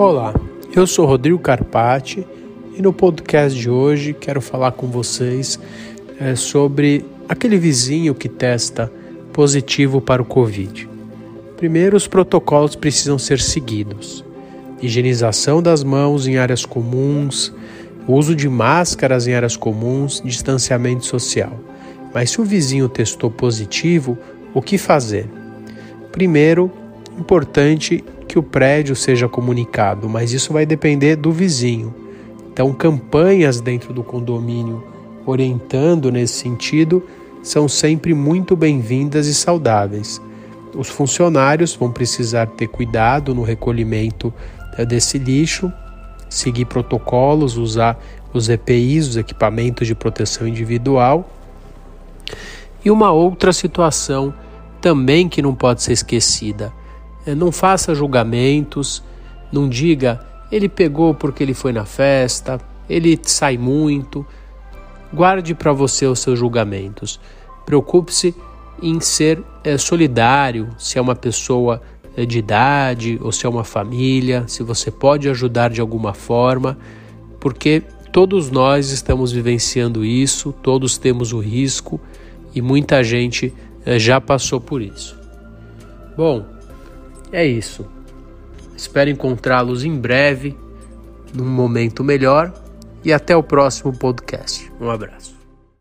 Olá, eu sou Rodrigo Carpati e no podcast de hoje quero falar com vocês é, sobre aquele vizinho que testa positivo para o Covid. Primeiro, os protocolos precisam ser seguidos: higienização das mãos em áreas comuns, uso de máscaras em áreas comuns, distanciamento social. Mas se o vizinho testou positivo, o que fazer? Primeiro, importante que o prédio seja comunicado, mas isso vai depender do vizinho. Então, campanhas dentro do condomínio orientando nesse sentido são sempre muito bem-vindas e saudáveis. Os funcionários vão precisar ter cuidado no recolhimento eh, desse lixo, seguir protocolos, usar os EPIs, os equipamentos de proteção individual. E uma outra situação também que não pode ser esquecida não faça julgamentos, não diga ele pegou porque ele foi na festa, ele sai muito. Guarde para você os seus julgamentos. Preocupe-se em ser é, solidário, se é uma pessoa é, de idade ou se é uma família, se você pode ajudar de alguma forma, porque todos nós estamos vivenciando isso, todos temos o risco e muita gente é, já passou por isso. Bom, é isso. Espero encontrá-los em breve, num momento melhor, e até o próximo podcast. Um abraço.